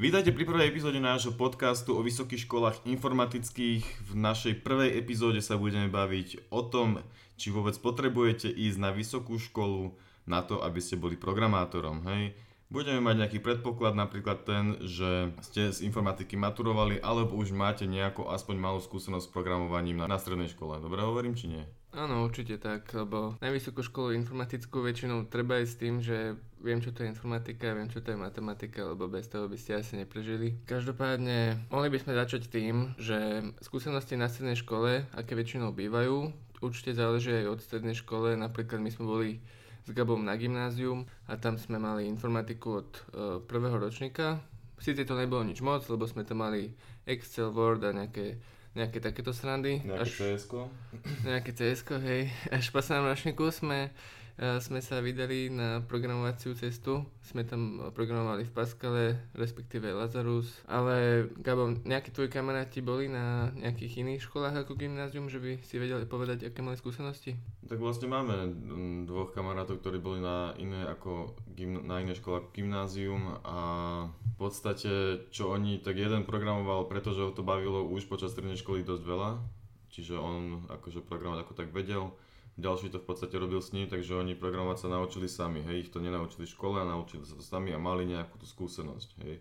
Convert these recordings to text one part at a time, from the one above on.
Vítajte pri prvej epizóde nášho podcastu o vysokých školách informatických. V našej prvej epizóde sa budeme baviť o tom, či vôbec potrebujete ísť na vysokú školu na to, aby ste boli programátorom. Hej? Budeme mať nejaký predpoklad, napríklad ten, že ste z informatiky maturovali, alebo už máte nejakú aspoň malú skúsenosť s programovaním na, na strednej škole. Dobre hovorím, či nie? Áno, určite tak, lebo na vysokú školu informatickú väčšinou treba ísť s tým, že viem, čo to je informatika, viem, čo to je matematika, lebo bez toho by ste asi neprežili. Každopádne, mohli by sme začať tým, že skúsenosti na strednej škole, aké väčšinou bývajú, určite záleží aj od strednej škole, napríklad my sme boli s Gabom na gymnázium a tam sme mali informatiku od uh, prvého ročníka. Sice to nebolo nič moc, lebo sme tam mali Excel, Word a nejaké nejaké takéto srandy. Nejaké cs Nejaké cs hej. Až v poslednom ročníku sme, sme sa vydali na programovaciu cestu. Sme tam programovali v Pascale, respektíve Lazarus. Ale Gabo, nejakí tvoji kamaráti boli na nejakých iných školách ako gymnázium, že by si vedeli povedať, aké mali skúsenosti? Tak vlastne máme dvoch kamarátov, ktorí boli na iné ako gym, na iné škole ako gymnázium a v podstate, čo oni, tak jeden programoval, pretože ho to bavilo už počas strednej školy dosť veľa, čiže on akože programovať ako tak vedel, ďalší to v podstate robil s ním, takže oni programovať sa naučili sami, hej, ich to nenaučili v škole a naučili sa to sami a mali nejakú tú skúsenosť, hej.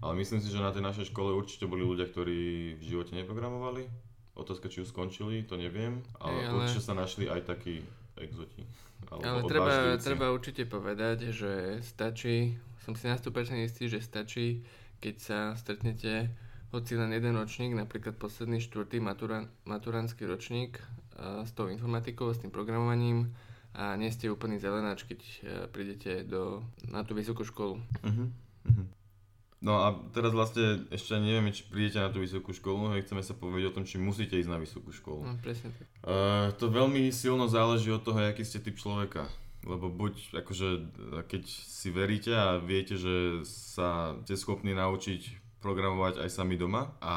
Ale myslím si, že na tej našej škole určite boli ľudia, ktorí v živote neprogramovali. Otázka, či už skončili, to neviem, ale, hey, ale... určite sa našli aj takí exoti. Ale treba, treba určite povedať, že stačí som si na 100% istý, že stačí, keď sa stretnete hoci len jeden ročník, napríklad posledný štvrtý matura, maturánsky ročník s tou informatikou, s tým programovaním a nie ste úplný zelenáč, keď uh, prídete do, na tú vysokú školu. Uh-huh. Uh-huh. No a teraz vlastne ešte nevieme, či prídete na tú vysokú školu, ale chceme sa povedať o tom, či musíte ísť na vysokú školu. No, presne tak. Uh, to veľmi silno záleží od toho, aký ste typ človeka. Lebo buď akože keď si veríte a viete, že sa ste schopní naučiť programovať aj sami doma a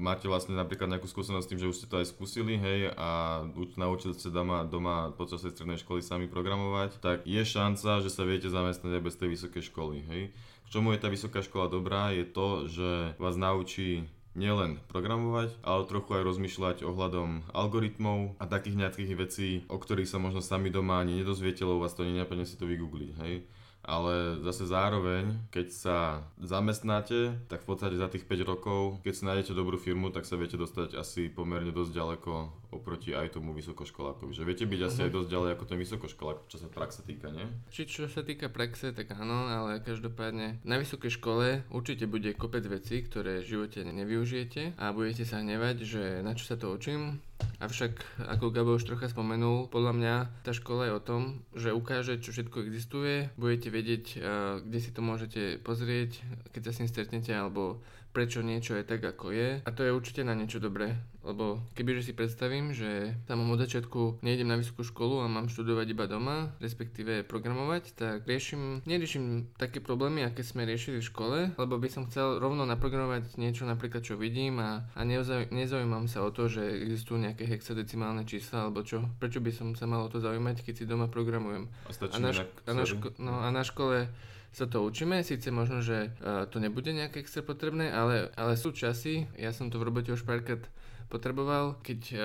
máte vlastne napríklad nejakú skúsenosť s tým, že už ste to aj skúsili, hej, a naučili ste doma, doma počas tej strednej školy sami programovať, tak je šanca, že sa viete zamestnať aj bez tej vysokej školy, hej. K čomu je tá vysoká škola dobrá, je to, že vás naučí nielen programovať, ale trochu aj rozmýšľať ohľadom algoritmov a takých nejakých vecí, o ktorých sa možno sami doma ani nedozviete, lebo vás to nenapadne si to vygoogliť, hej ale zase zároveň, keď sa zamestnáte, tak v podstate za tých 5 rokov, keď si nájdete dobrú firmu, tak sa viete dostať asi pomerne dosť ďaleko oproti aj tomu vysokoškolákovi. Že viete byť asi uh-huh. aj dosť ďalej ako ten vysokoškolák, čo sa praxe týka, nie? Či čo sa týka praxe, tak áno, ale každopádne na vysokej škole určite bude kopec vecí, ktoré v živote nevyužijete a budete sa hnevať, že na čo sa to učím, Avšak, ako Gabo už trocha spomenul, podľa mňa tá škola je o tom, že ukáže, čo všetko existuje, budete vedieť, kde si to môžete pozrieť, keď sa s ním stretnete, alebo prečo niečo je tak, ako je. A to je určite na niečo dobré, lebo kebyže si predstavím, že tam od začiatku nejdem na vysokú školu a mám študovať iba doma, respektíve programovať, tak riešim, neriešim také problémy, aké sme riešili v škole, lebo by som chcel rovno naprogramovať niečo napríklad, čo vidím a, a nezaujímam sa o to, že existujú nejaké hexadecimálne čísla alebo čo. Prečo by som sa mal o to zaujímať, keď si doma programujem. A, a, na, ško- a, na, ško- no, a na škole sa to učíme, síce možno, že uh, to nebude nejaké extra potrebné, ale, ale sú časy, ja som to v robote už párkrát potreboval, keď uh,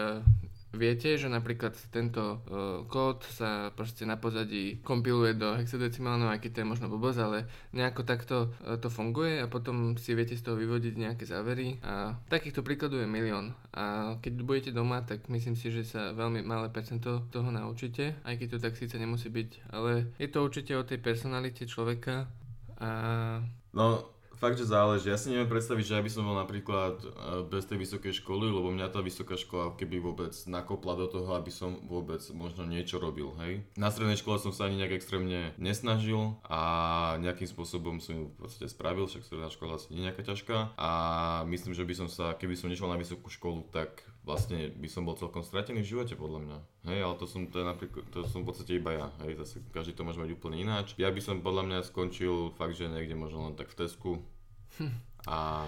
Viete, že napríklad tento uh, kód sa proste na pozadí kompiluje do hexadecimálneho, aj keď to je možno blbosť, ale nejako takto uh, to funguje a potom si viete z toho vyvodiť nejaké závery a takýchto príkladov je milión. A keď budete doma, tak myslím si, že sa veľmi malé percento toho naučíte, aj keď to tak síce nemusí byť, ale je to určite o tej personalite človeka a... No, Fakt, že záleží. Ja si neviem predstaviť, že ja by som bol napríklad e, bez tej vysokej školy, lebo mňa tá vysoká škola keby vôbec nakopla do toho, aby som vôbec možno niečo robil, hej. Na strednej škole som sa ani nejak extrémne nesnažil a nejakým spôsobom som ju v podstate spravil, však stredná škola asi nie je nejaká ťažká a myslím, že by som sa, keby som nešiel na vysokú školu, tak vlastne by som bol celkom stratený v živote podľa mňa. Hej, ale to som, to, je napríklad, to som v podstate iba ja, hej, zase každý to môže mať úplne ináč. Ja by som podľa mňa skončil fakt, že niekde možno len tak v Tesku hm. a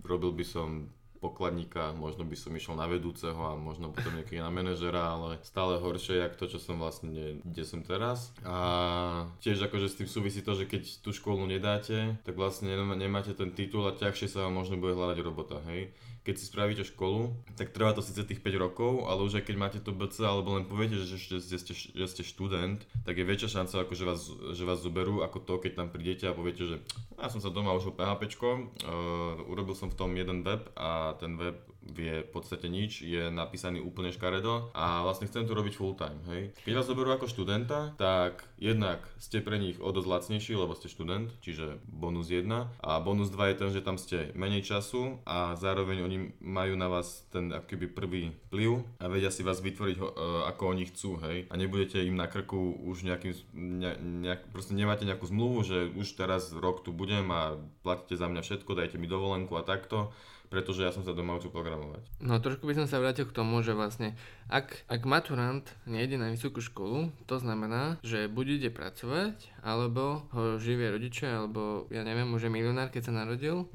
robil by som pokladníka, možno by som išiel na vedúceho a možno potom niekedy na manažera, ale stále horšie, jak to, čo som vlastne, kde som teraz. A tiež akože s tým súvisí to, že keď tú školu nedáte, tak vlastne nemáte ten titul a ťažšie sa vám možno bude hľadať robota, hej keď si spravíte školu, tak trvá to síce tých 5 rokov, ale už aj keď máte to BC alebo len poviete, že, že, že, ste, že ste študent, tak je väčšia šanca, ako že vás, že vás zoberú, ako to, keď tam prídete a poviete, že ja som sa doma užil PHP, uh, urobil som v tom jeden web a ten web vie v podstate nič, je napísaný úplne škaredo a vlastne chcem to robiť full time, hej. Keď vás zoberú ako študenta, tak jednak ste pre nich o dosť lacnejší, lebo ste študent, čiže bonus 1 a bonus 2 je ten, že tam ste menej času a zároveň oni majú na vás ten akoby prvý vplyv a vedia si vás vytvoriť uh, ako oni chcú, hej. A nebudete im na krku už nejakým, ne, nejak, proste nemáte nejakú zmluvu, že už teraz rok tu budem a platíte za mňa všetko, dajte mi dovolenku a takto pretože ja som sa doma učil programovať. No trošku by som sa vrátil k tomu, že vlastne ak, ak maturant nejde na vysokú školu, to znamená, že buď ide pracovať, alebo ho živie rodičia, alebo ja neviem, už je milionár, keď sa narodil,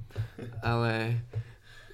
ale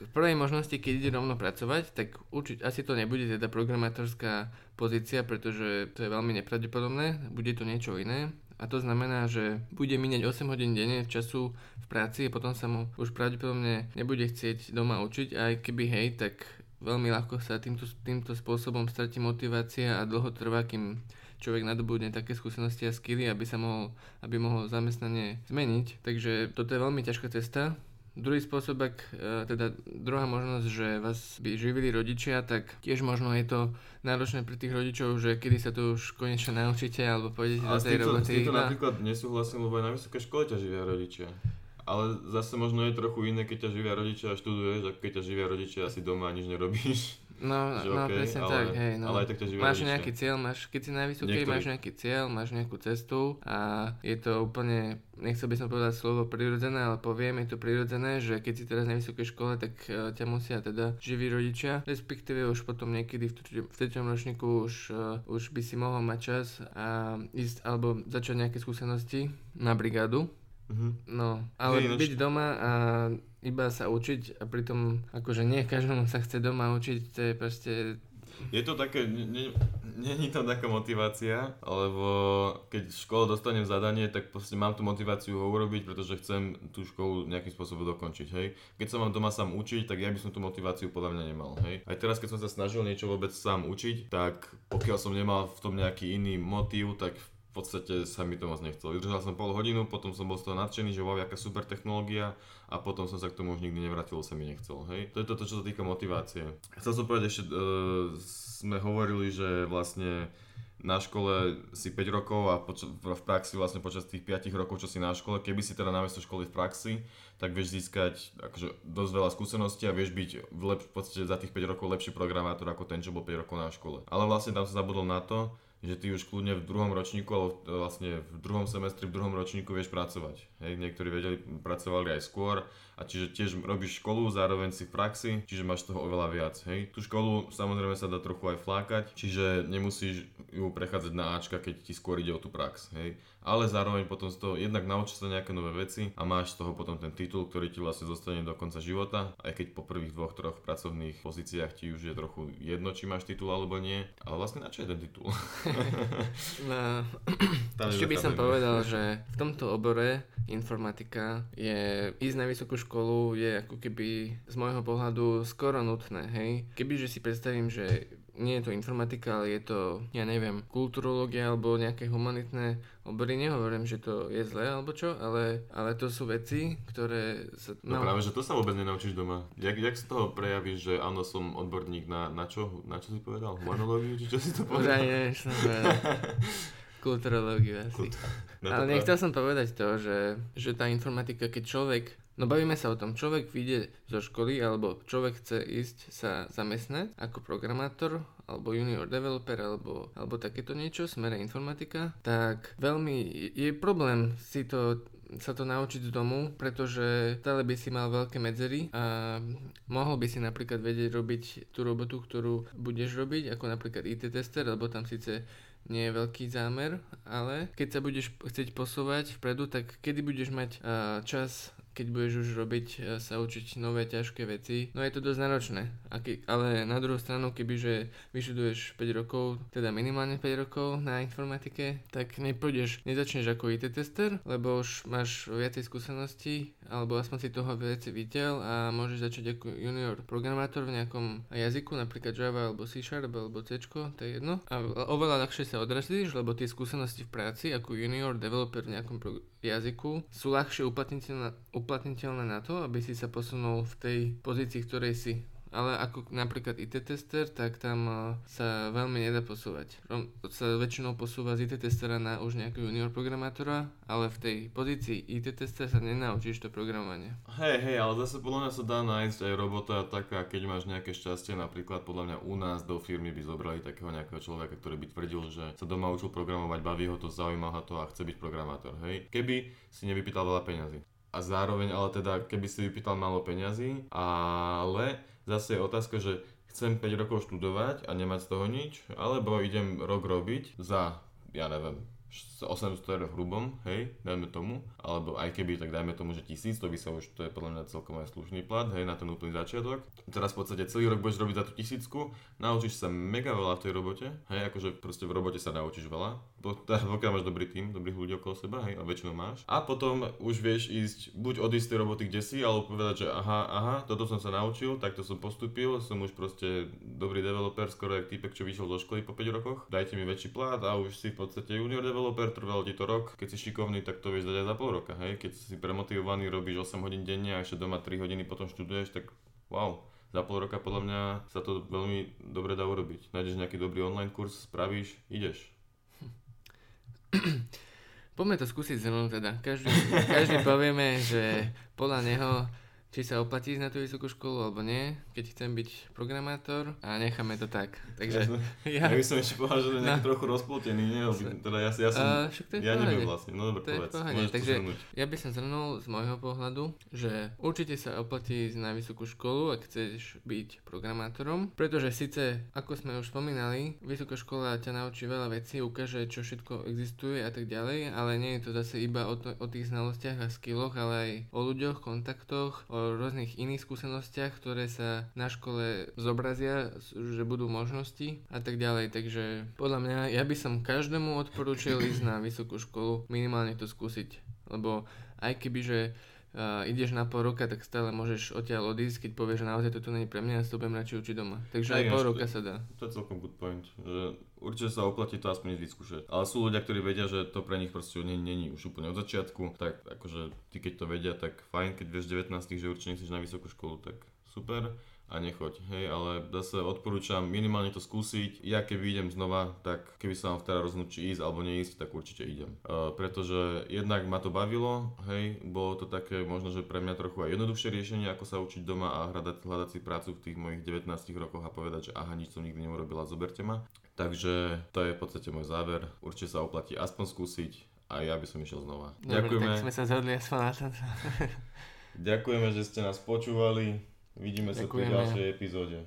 v prvej možnosti, keď ide rovno pracovať, tak určite asi to nebude teda programátorská pozícia, pretože to je veľmi nepravdepodobné, bude to niečo iné. A to znamená, že bude minieť 8 hodín denne času v práci a potom sa mu už pravdepodobne nebude chcieť doma učiť. Aj keby hej, tak veľmi ľahko sa týmto, týmto spôsobom stratí motivácia a dlho trvá, kým človek nadobudne také skúsenosti a skily, aby sa mohol, aby mohol zamestnanie zmeniť. Takže toto je veľmi ťažká cesta Druhý spôsob, ak, e, teda druhá možnosť, že vás by živili rodičia, tak tiež možno je to náročné pre tých rodičov, že kedy sa to už konečne naučíte alebo pôjdete do tej roboty. S týmto napríklad nesúhlasím, lebo aj na vysokej škole ťa živia rodičia. Ale zase možno je trochu iné, keď ťa živia rodičia a študuješ, ako keď ťa živia rodičia asi doma a nič nerobíš. No, že no okay, presne ale, tak, hej, no. Ale aj tak ťa Máš rodičia. nejaký cieľ, máš, keď si na vysokej, máš nejaký cieľ, máš nejakú cestu a je to úplne, nechcel by som povedať slovo prirodzené, ale poviem, je to prirodzené, že keď si teraz na vysokej škole, tak uh, ťa musia teda živí rodičia, respektíve už potom niekedy v, v treťom ročníku už, uh, už by si mohol mať čas a ísť alebo začať nejaké skúsenosti na brigádu. Mm-hmm. No, ale hey, byť doma a iba sa učiť a pritom akože nie každému sa chce doma učiť, to je proste... Je to také, je to taká motivácia, lebo keď v škole dostanem zadanie, tak proste mám tú motiváciu ho urobiť, pretože chcem tú školu nejakým spôsobom dokončiť, hej. Keď sa mám doma sám učiť, tak ja by som tú motiváciu podľa mňa nemal, hej. Aj teraz, keď som sa snažil niečo vôbec sám učiť, tak pokiaľ som nemal v tom nejaký iný motív, tak v podstate sa mi to moc nechcelo. Vydržal som pol hodinu, potom som bol z toho nadšený, že wow, aká super technológia a potom som sa k tomu už nikdy nevrátil, sa mi nechcel. Hej? To je to, čo sa týka motivácie. Chcel som povedať ešte, uh, sme hovorili, že vlastne na škole si 5 rokov a poč- v praxi vlastne počas tých 5 rokov, čo si na škole, keby si teda namiesto školy v praxi, tak vieš získať akože dosť veľa skúseností a vieš byť v, lep- v podstate za tých 5 rokov lepší programátor ako ten, čo bol 5 rokov na škole. Ale vlastne tam sa zabudol na to, že ty už kľudne v druhom ročníku, alebo vlastne v druhom semestri, v druhom ročníku vieš pracovať. Hej, niektorí vedeli, pracovali aj skôr a čiže tiež robíš školu, zároveň si v praxi, čiže máš toho oveľa viac. Hej. Tú školu samozrejme sa dá trochu aj flákať, čiže nemusíš ju prechádzať na Ačka, keď ti skôr ide o tú prax. Hej ale zároveň potom z toho jednak naučíš sa nejaké nové veci a máš z toho potom ten titul, ktorý ti vlastne zostane do konca života, aj keď po prvých dvoch, troch pracovných pozíciách ti už je trochu jedno, či máš titul alebo nie, ale vlastne na čo je ten titul? no, ešte by som povedal, že v tomto obore informatika je, ísť na vysokú školu je ako keby z môjho pohľadu skoro nutné, hej. Kebyže si predstavím, že nie je to informatika, ale je to, ja neviem, kulturológia alebo nejaké humanitné obory. Nehovorím, že to je zlé alebo čo, ale, ale to sú veci, ktoré sa... No, no práve, že to sa vôbec nenaučíš doma. Jak, jak z toho prejavíš, že áno, som odborník na, na čo? Na čo si povedal? Humanológiu? Či čo si to povedal? Nie, som Kulturológiu asi. Kult. No ale nechcel som povedať to, že, že tá informatika, keď človek No bavíme sa o tom, človek vyjde zo školy alebo človek chce ísť sa zamestnať ako programátor alebo junior developer alebo, alebo takéto niečo, smere informatika, tak veľmi je problém si to sa to naučiť z domu, pretože stále by si mal veľké medzery a mohol by si napríklad vedieť robiť tú robotu, ktorú budeš robiť, ako napríklad IT tester, lebo tam síce nie je veľký zámer, ale keď sa budeš chcieť posúvať vpredu, tak kedy budeš mať uh, čas keď budeš už robiť, e, sa učiť nové ťažké veci, no je to dosť náročné. Ale na druhú stranu, kebyže vyšuduješ 5 rokov, teda minimálne 5 rokov na informatike, tak nepôjdeš, nezačneš ako IT tester, lebo už máš viacej skúseností, alebo aspoň si toho viacej videl a môžeš začať ako junior programátor v nejakom jazyku, napríklad Java alebo C Sharp alebo C, to je jedno. A oveľa ľahšie sa odrazíš, lebo tie skúsenosti v práci ako junior developer v nejakom pro- jazyku sú ľahšie uplatniteľné, uplatniteľné na to, aby si sa posunul v tej pozícii, ktorej si ale ako napríklad IT tester, tak tam uh, sa veľmi nedá posúvať. Sa väčšinou posúva z IT testera na už nejakého junior programátora, ale v tej pozícii IT tester sa nenaučíš to programovanie. Hej, hej, ale zase podľa mňa sa dá nájsť aj robota taká, keď máš nejaké šťastie, napríklad podľa mňa u nás do firmy by zobrali takého nejakého človeka, ktorý by tvrdil, že sa doma učil programovať, baví ho to, zaujíma ho to a chce byť programátor, hej. Keby si nevypýtal veľa peňazí. A zároveň ale teda, keby si vypýtal málo peňazí, ale zase je otázka, že chcem 5 rokov študovať a nemať z toho nič, alebo idem rok robiť za, ja neviem, 800 eur hrubom, hej, dajme tomu, alebo aj keby, tak dajme tomu, že 1000, to by sa už, to je podľa mňa celkom aj slušný plat, hej, na ten úplný začiatok. Teraz v podstate celý rok budeš robiť za tú tisícku, naučíš sa mega veľa v tej robote, hej, akože proste v robote sa naučíš veľa, pokiaľ máš dobrý tým, dobrých ľudí okolo seba, hej, a väčšinou máš. A potom už vieš ísť buď odísť z tej roboty kde si, alebo povedať, že aha, aha, toto som sa naučil, takto som postupil, som už proste dobrý developer, skoro jak týpek, čo vyšiel zo školy po 5 rokoch, dajte mi väčší plat a už si v podstate junior developer, trvalo ti to rok, keď si šikovný, tak to vieš dať aj za pol roka, hej? Keď si premotivovaný, robíš 8 hodín denne a ešte doma 3 hodiny potom študuješ, tak wow, za pol roka podľa mňa sa to veľmi dobre dá urobiť. Nájdeš nejaký dobrý online kurz, spravíš, ideš. Poďme to skúsiť zhrnúť teda. Každý, každý povieme, že podľa neho či sa oplatí ísť na tú vysokú školu alebo nie, keď chcem byť programátor a necháme to tak. Takže ja, ja by som ešte povedal, že je nejaký no. trochu rozplotený, nie? Teda ja, ja som, uh, to je ja neviem vlastne, no dobre, povedz. Takže ja by som zhrnul z môjho pohľadu, že určite sa oplatí ísť na vysokú školu, ak chceš byť programátorom, pretože síce, ako sme už spomínali, vysoká škola ťa naučí veľa vecí, ukáže, čo všetko existuje a tak ďalej, ale nie je to zase iba o, to, o tých znalostiach a skilloch, ale aj o ľuďoch, kontaktoch, o rôznych iných skúsenostiach, ktoré sa na škole zobrazia, že budú možnosti a tak ďalej. Takže podľa mňa ja by som každému odporúčil ísť na vysokú školu, minimálne to skúsiť. Lebo aj keby, že uh, ideš na pol roka, tak stále môžeš odtiaľ odísť, keď povieš, že naozaj to tu nie je pre mňa, ja sa budem radšej učiť doma. Takže aj, aj pol roka sa dá. To je celkom good point, že určite sa oplatí to aspoň vyskúšať. Ale sú ľudia, ktorí vedia, že to pre nich proste není už úplne od začiatku, tak akože ty keď to vedia, tak fajn, keď vieš 19, že určite nechceš na vysokú školu, tak super a nechoď, hej, ale zase odporúčam minimálne to skúsiť. Ja keby idem znova, tak keby sa vám vtedy rozhodnúť, či ísť alebo neísť, tak určite idem. Uh, pretože jednak ma to bavilo, hej, bolo to také možno, že pre mňa trochu aj jednoduchšie riešenie, ako sa učiť doma a hľadať, hľadať si prácu v tých mojich 19 rokoch a povedať, že aha, nič som nikdy neurobila, zoberte ma. Takže to je v podstate môj záver. Určite sa oplatí aspoň skúsiť a ja by som išiel znova. Dobre, Ďakujeme. tak sme sa zhodli aspoň na Ďakujeme, že ste nás počúvali. Vidíme sa v ďalšej epizóde.